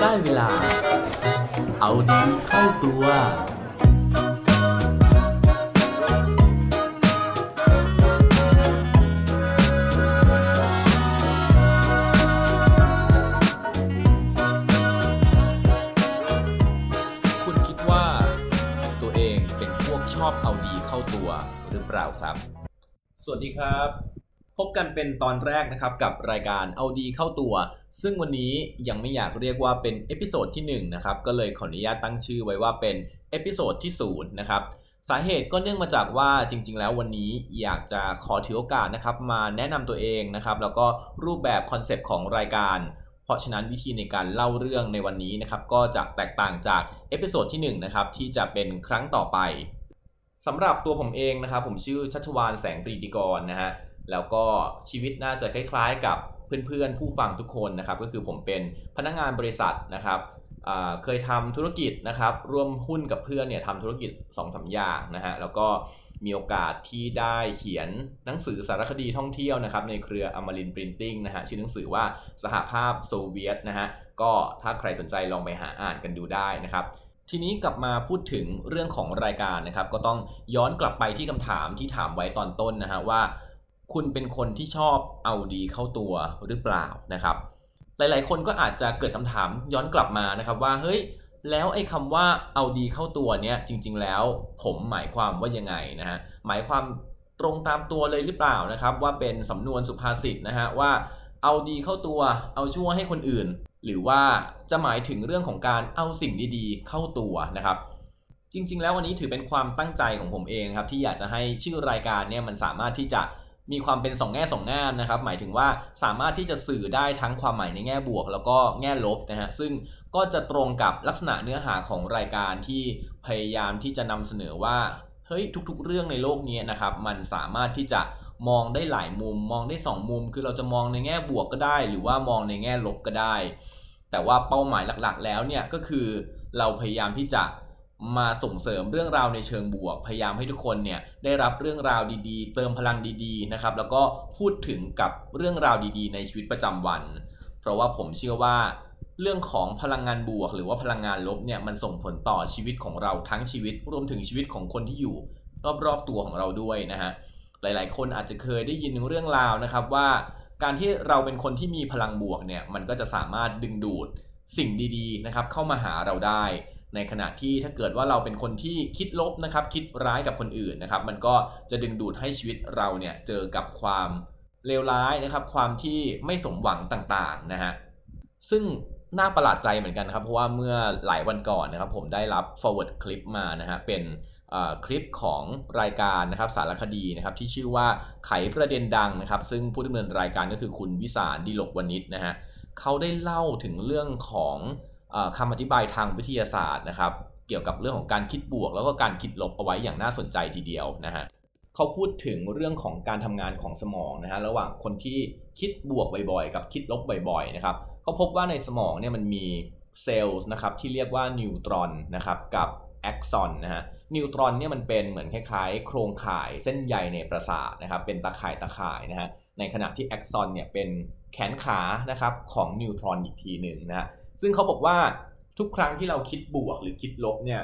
ได้เวลา เอาดีเข้าตัว คุณคิดว่า ตัวเองเป็นพวกชอบเอาดีเข้าตัวหรือเปล่าครับ สวัสดีครับ พบกันเป็นตอนแรกนะครับกับรายการเอาดีเข้าตัว ซึ่งวันนี้ยังไม่อยากเรียกว่าเป็น episode ที่1นะครับก็เลยขออนุญาตตั้งชื่อไว้ว่าเป็น episode ที่0นะครับสาเหตุก็เนื่องมาจากว่าจริง ๆ แล้ววันนี้อยากจะขอถือโอกาสนะครับมาแนะนำตัวเองนะครับแล้วก็รูปแบบ concept ของรายการ เพราะฉะนั้นวิธีในการเล่าเรื่องในวันนี้นะครับก็จะแตกต่างจาก episode ที่1นะครับที่จะเป็นครั้งต่อไปสำหรับตัวผมเองนะครับผมชื่อชัชวานแสงปรีดีกรนะฮะ แล้วก็ชีวิตน่าจะคล้ายๆ กับเพื่อนๆ ผู้ฟังทุกคนนะครับ ก็คือผมเป็นพนักงานบริษัทนะครับเคยทำธุรกิจนะครับ ร่วมหุ้นกับเพื่อนเนี่ยทำธุรกิจ2อสอย่างนะฮะ แล้วก็มีโอกาสที่ได้เขียนหนังสือสารคดีท่องเที่ยวนะครับ ในเครืออมรินปรินติ้งนะฮะ ชื่อหนังสือว่าสหภาพโซเวียตนะฮะ ก็ถ้าใครสนใจลองไปหาอ่านกันดูได้นะครับ ทีนี้กลับมาพูดถึงเรื่องของรายการนะครับ ก็ต้องย้อนกลับไปที่คำถามที่ถามไว้ตอนต้นนะฮะว่า คุณเป็นคนที่ชอบเอาดีเข้าตัวหรือเปล่านะครับ หลายๆ คนก็อาจจะเกิดคำถามย้อนกลับมานะครับว่าเฮ้ยแล้วไอ้คำว่าเอาดีเข้าตัวเนี่ยจริง ๆ แล้วผมหมายความว่ายังไงนะฮะหมายความตรงตามตัวเลยหรือเปล่านะครับ ว่าเป็นสำนวนสุภาษิตนะฮะว่าเอาดีเข้าตัวเอาชั่วให้คนอื่น หรือว่าจะหมายถึงเรื่องของการเอาสิ่งดีๆ เข้าตัวนะครับ จริง ๆ แล้ววันนี้ถือเป็นความตั้งใจของผมเองครับที่อยากจะให้ชื่อรายการเนี่ยมันสามารถที่จะ มีความเป็นสองแง่สองงามนะครับ หมายถึงว่าสามารถที่จะสื่อได้ทั้งความหมายในแง่บวก แล้วก็แง่ลบนะฮะซึ่งก็จะตรงกับลักษณะเนื้อหาของรายการที่พยายามที่จะนำเสนอว่าเฮ้ยทุก ๆ เรื่องในโลกนี้นะครับ มันสามารถที่จะมองได้หลายมุม มองได้สองมุม คือเราจะมองในแง่บวกก็ได้ หรือว่ามองในแง่ลบก็ได้ แต่ว่าเป้าหมายหลักๆ แล้วเนี่ยก็คือเราพยายามที่จะ มาส่งเสริมเรื่องราวในเชิงบวก พยายามให้ทุกคนเนี่ยได้รับเรื่องราวดีๆ เติมพลังดีๆนะครับแล้วก็พูดถึงกับเรื่องราวดีๆ ในชีวิตประจำวัน เพราะว่าผมเชื่อว่าเรื่องของพลังงานบวก หรือว่าพลังงานลบเนี่ยมันส่งผลต่อชีวิตของเราทั้งชีวิต รวมถึงชีวิตของคนที่อยู่ รอบๆตัวของเราด้วยนะฮะหลายๆ คนอาจจะเคยได้ยินเรื่องราวนะครับว่า การที่เราเป็นคนที่มีพลังบวกเนี่ยมันก็จะสามารถดึงดูดสิ่งดีๆนะครับเข้ามาหาเราได้ ในขณะที่ถ้าเกิดว่าเราเป็นคนที่คิดลบนะครับ คิดร้ายกับคนอื่นนะครับ มันก็จะดึงดูดให้ชีวิตเราเนี่ยเจอกับความเลวร้ายนะครับ ความที่ไม่สมหวังต่างๆนะฮะซึ่งน่าประหลาดใจเหมือนกันครับ เพราะว่าเมื่อหลายวันก่อนนะครับ ผมได้รับ forward คลิปมานะฮะเป็นคลิปของรายการนะครับสารคดีนะครับที่ชื่อว่าไขประเด็นดังนะครับ ซึ่งผู้ดำเนินรายการก็คือคุณวิสารดิลกวณิชนะฮะเขาได้เล่าถึงเรื่องของ คำอธิบายทางวิทยาศาสตร์นะครับ เกี่ยวกับเรื่องของการคิดบวก แล้วก็การคิดลบเอาไว้อย่างน่าสนใจทีเดียวนะฮะเขาพูดถึงเรื่องของการทำงานของสมองนะฮะระหว่างคนที่คิดบวกบ่อยๆ กับคิดลบบ่อยๆนะครับเขาพบว่าในสมองเนี่ยมันมีเซลล์นะครับที่เรียกว่านิวตรอนนะครับกับแอ็กซอนนะฮะนิวตรอนเนี่ยมันเป็นเหมือนคล้ายๆ โครงข่ายเส้นใยในประสาทนะครับเป็นตะข่ายตะข่ายนะฮะในขณะที่แอ็กซอนเนี่ยเป็นแขนขานะครับของนิวตรอนอีกทีหนึ่งนะฮะ ซึ่งเขาบอกว่าทุกครั้งที่เราคิดบวกหรือคิดลบเนี่ย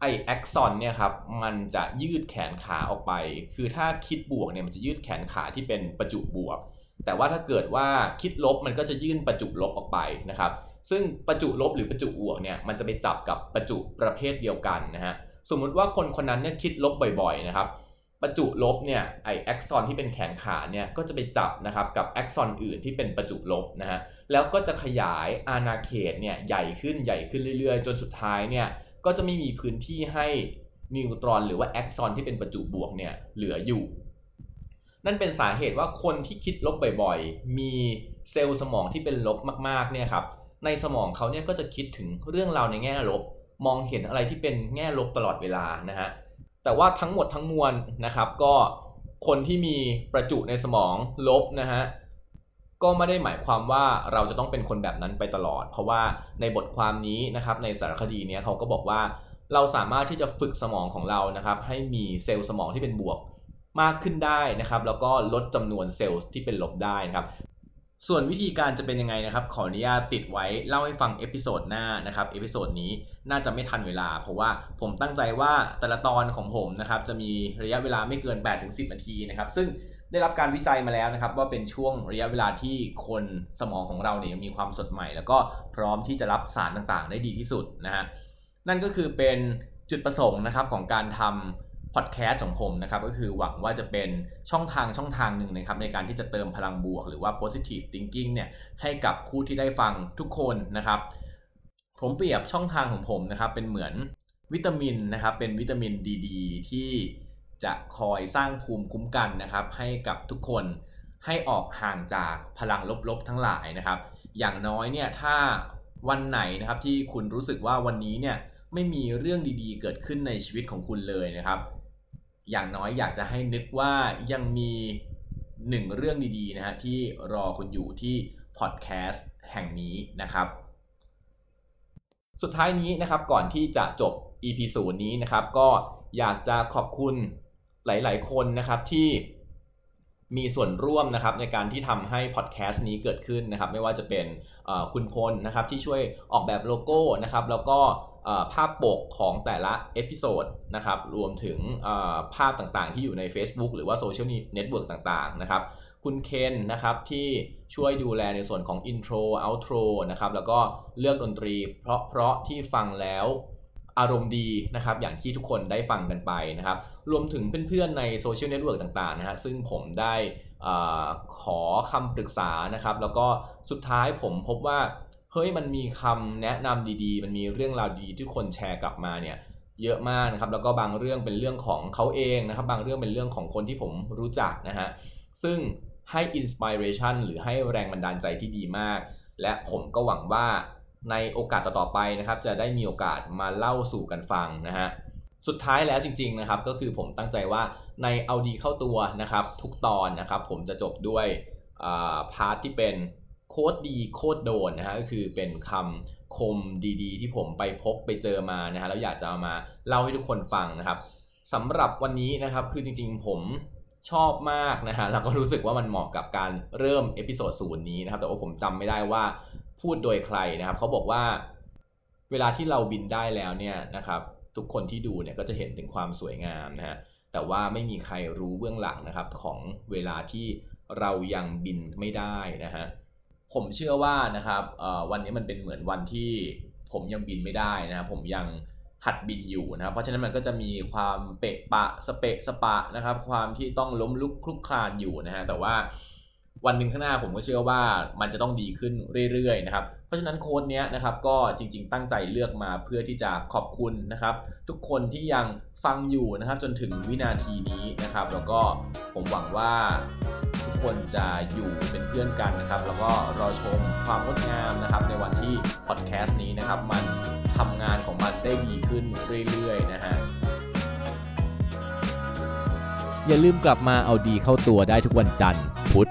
ไอแอ็กซอนเนี่ยครับมันจะยืดแขนขาออกไป คือถ้าคิดบวกเนี่ยมันจะยืดแขนขาที่เป็นประจุบวก แต่ว่าถ้าเกิดว่าคิดลบมันก็จะยื่นประจุลบออกไปนะครับ ซึ่งประจุลบหรือประจุบวกเนี่ยมันจะไปจับกับประจุประเภทเดียวกันนะฮะ สมมุติว่าคนคนนั้นเนี่ยคิดลบบ่อยๆนะครับ ประจุลบเนี่ยไอแอ็กซอนที่เป็นแขนขาเนี่ยก็จะไปจับนะครับกับแอ็กซอนอื่นที่เป็นประจุลบนะฮะ แล้วก็จะขยายอาณาเขตเนี่ยใหญ่ขึ้นใหญ่ขึ้นเรื่อยๆ จนสุดท้ายเนี่ยก็จะไม่มีพื้นที่ให้นิวตรอนหรือว่าแอ็กซอนที่เป็นประจุบวกเนี่ยเหลืออยู่ นั่นเป็นสาเหตุว่าคนที่คิดลบบ่อยๆ มีเซลล์สมองที่เป็นลบมากๆเนี่ยครับในสมองเขาเนี่ยก็จะคิดถึงเรื่องราวในแง่ลบ มองเห็นอะไรที่เป็นแง่ลบตลอดเวลานะฮะแต่ว่าทั้งหมดทั้งมวลนะครับก็คนที่มีประจุในสมองลบนะฮะ ก็ไม่ได้หมายความว่าเราจะต้องเป็นคนแบบนั้นไปตลอด เพราะว่าในบทความนี้นะครับในสารคดีเนี้ยเขาก็บอกว่าเราสามารถที่จะฝึกสมองของเรานะครับ ให้มีเซลล์สมองที่เป็นบวกมากขึ้นได้นะครับ แล้วก็ลดจำนวนเซลล์ที่เป็นลบได้นะครับ ส่วนวิธีการจะเป็นยังไงนะครับ ขออนุญาตติดไว้เล่าให้ฟัง episode หน้านะครับ episode นี้น่าจะไม่ทันเวลา เพราะว่าผมตั้งใจว่าแต่ละตอนของผมนะครับจะมีระยะเวลาไม่เกิน 8-10 นาทีนะครับ ซึ่ง ได้รับการวิจัยมาแล้วนะครับ ว่าเป็นช่วงระยะเวลาที่คนสมองของเราเนี่ยมีความสดใหม่ แล้วก็พร้อมที่จะรับสารต่างๆ ได้ดีที่สุดนะฮะนั่นก็คือเป็นจุดประสงค์นะครับของการทำพอดแคสต์ของผมนะครับก็คือหวังว่าจะเป็นช่องทางช่องทางหนึ่งนะครับในการที่จะเติมพลังบวก หรือว่า positive thinking เนี่ยให้กับผู้ที่ได้ฟังทุกคนนะครับผมเปรียบช่องทางของผมนะครับเป็นเหมือนวิตามินนะครับเป็นวิตามินดีดที่ จะคอยสร้างภูมิคุ้มกันนะครับ ให้กับทุกคนให้ออกห่างจากพลังลบๆทั้งหลายนะครับ อย่างน้อยเนี่ยถ้าวันไหนนะครับที่คุณรู้สึกว่าวันนี้เนี่ยไม่มีเรื่องดีๆ เกิดขึ้นในชีวิตของคุณเลยนะครับ อย่างน้อยอยากจะให้นึกว่ายังมีหนึ่งเรื่องดีๆนะฮะที่รอคุณอยู่ที่พอดแคสต์แห่งนี้นะครับ สุดท้ายนี้นะครับก่อนที่จะจบ EP ศูนย์นี้นะครับ ก็อยากจะขอบคุณ หลาย ๆ คนนะครับที่มีส่วนร่วมนะครับในการที่ทำให้พอดแคสต์นี้เกิดขึ้นนะครับ ไม่ว่าจะเป็นคุณพลนะครับที่ช่วยออกแบบโลโก้นะครับ แล้วก็ภาพปกของแต่ละ episode นะครับ รวมถึงภาพต่างๆ ที่อยู่ใน Facebook หรือว่าโซเชียลเน็ตเวิร์กต่างๆ นะครับคุณเคนนะครับที่ช่วยดูแลในส่วนของ intro outro นะครับแล้วก็เลือกดนตรีเพราะเพราะที่ฟังแล้ว อารมณ์ดีนะครับอย่างที่ทุกคนได้ฟังกันไปนะครับ รวมถึงเพื่อนๆในโซเชียลเน็ตเวิร์กต่างๆนะฮะซึ่งผมได้อขอคำปรึกษานะครับ แล้วก็สุดท้ายผมพบว่าเฮ้ยมันมีคำแนะนำดีๆ มันมีเรื่องราวดีที่คนแชร์กลับมาเนี่ยเยอะมากนะครับแล้วก็บางเรื่องเป็นเรื่องของเขาเองนะครับ บางเรื่องเป็นเรื่องของคนที่ผมรู้จักนะฮะซึ่งให้อินสปิเรชันหรือให้แรงบันดาลใจที่ดีมาก และผมก็หวังว่า ในโอกาสต่อๆไปนะครับ จะได้มีโอกาสมาเล่าสู่กันฟังนะฮะสุดท้ายแล้วจริงๆนะครับก็คือผมตั้งใจว่าในเอาดีเข้าตัวนะครับ ทุกตอนนะครับผมจะจบด้วย part ที่เป็นโคตรดีโคตรโดนนะฮะก็คือเป็นคำคมดีๆ ที่ผมไปพบไปเจอมานะฮะแล้วอยากจะเอามาเล่าให้ทุกคนฟังนะครับสำหรับวันนี้นะครับคือจริงๆผมชอบมากนะฮะแล้วก็รู้สึกว่ามันเหมาะกับการเริ่ม episode ศูนย์นี้นะครับแต่ว่าผมจำไม่ได้ว่า พูดโดยใครนะครับเขาบอกว่าเวลาที่เราบินได้แล้วเนี่ยนะครับทุกคนที่ดูเนี่ยก็จะเห็นถึงความสวยงามนะฮะแต่ว่าไม่มีใครรู้เบื้องหลังนะครับของเวลาที่เรายังบินไม่ได้นะฮะผมเชื่อว่านะครับวันนี้มันเป็นเหมือนวันที่ผมยังบินไม่ได้นะครับผมยังหัดบินอยู่นะครับเพราะฉะนั้นมันก็จะมีความเปะปะสเปะสปะนะครับความที่ต้องล้มลุกคลุกคลานอยู่นะฮะแต่ว่า วันหนึ่งข้างหน้าผมก็เชื่อว่ามันจะต้องดีขึ้นเรื่อยๆนะครับ เพราะฉะนั้นโค้ดนี้นะครับก็จริงๆตั้งใจเลือกมาเพื่อที่จะขอบคุณนะครับ ทุกคนที่ยังฟังอยู่นะครับจนถึงวินาทีนี้นะครับ แล้วก็ผมหวังว่าทุกคนจะอยู่เป็นเพื่อนกันนะครับ แล้วก็รอชมความงดงามนะครับ ในวันที่พอดแคสต์นี้นะครับ มันทำงานของมันได้ดีขึ้นเรื่อยๆนะฮะอย่าลืมกลับมาเอาดีเข้าตัวได้ทุกวันจันทร์พุธ